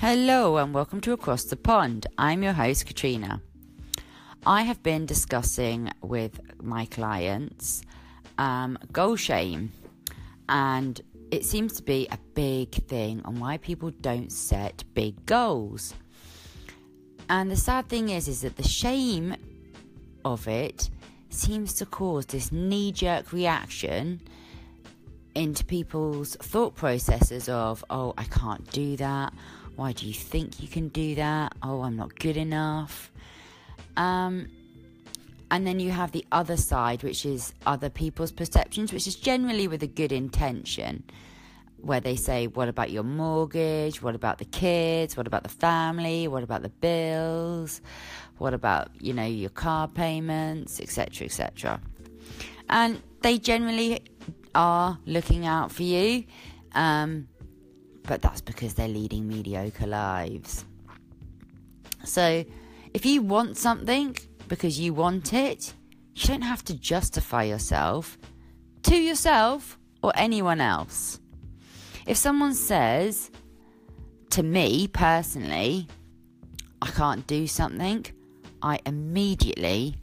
Hello and welcome to Across the Pond. I'm your host, Katrina. I have been discussing with my clients um, goal shame, and it seems to be a big thing on why people don't set big goals. And the sad thing is, is that the shame of it seems to cause this knee jerk reaction into people's thought processes of, oh, I can't do that why do you think you can do that? Oh, I'm not good enough. Um, and then you have the other side, which is other people's perceptions, which is generally with a good intention, where they say, What about your mortgage? What about the kids? What about the family? What about the bills? What about, you know, your car payments, etc., etc. And they generally are looking out for you. Um, but that's because they're leading mediocre lives. So, if you want something because you want it, you don't have to justify yourself to yourself or anyone else. If someone says to me personally, I can't do something, I immediately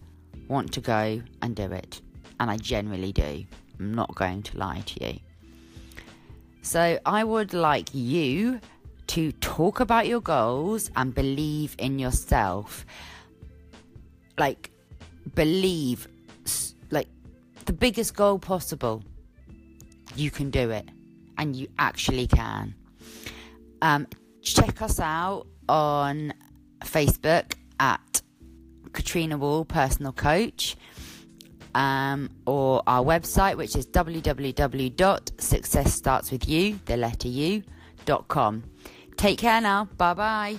want to go and do it. And I generally do. I'm not going to lie to you. So I would like you to talk about your goals and believe in yourself. Like, believe, like, the biggest goal possible. You can do it. And you actually can. Um, check us out on Facebook at Katrina Wall Personal Coach um, or our website, which is www.successstartswithyou, the letter U, dot com. Take care now. Bye bye.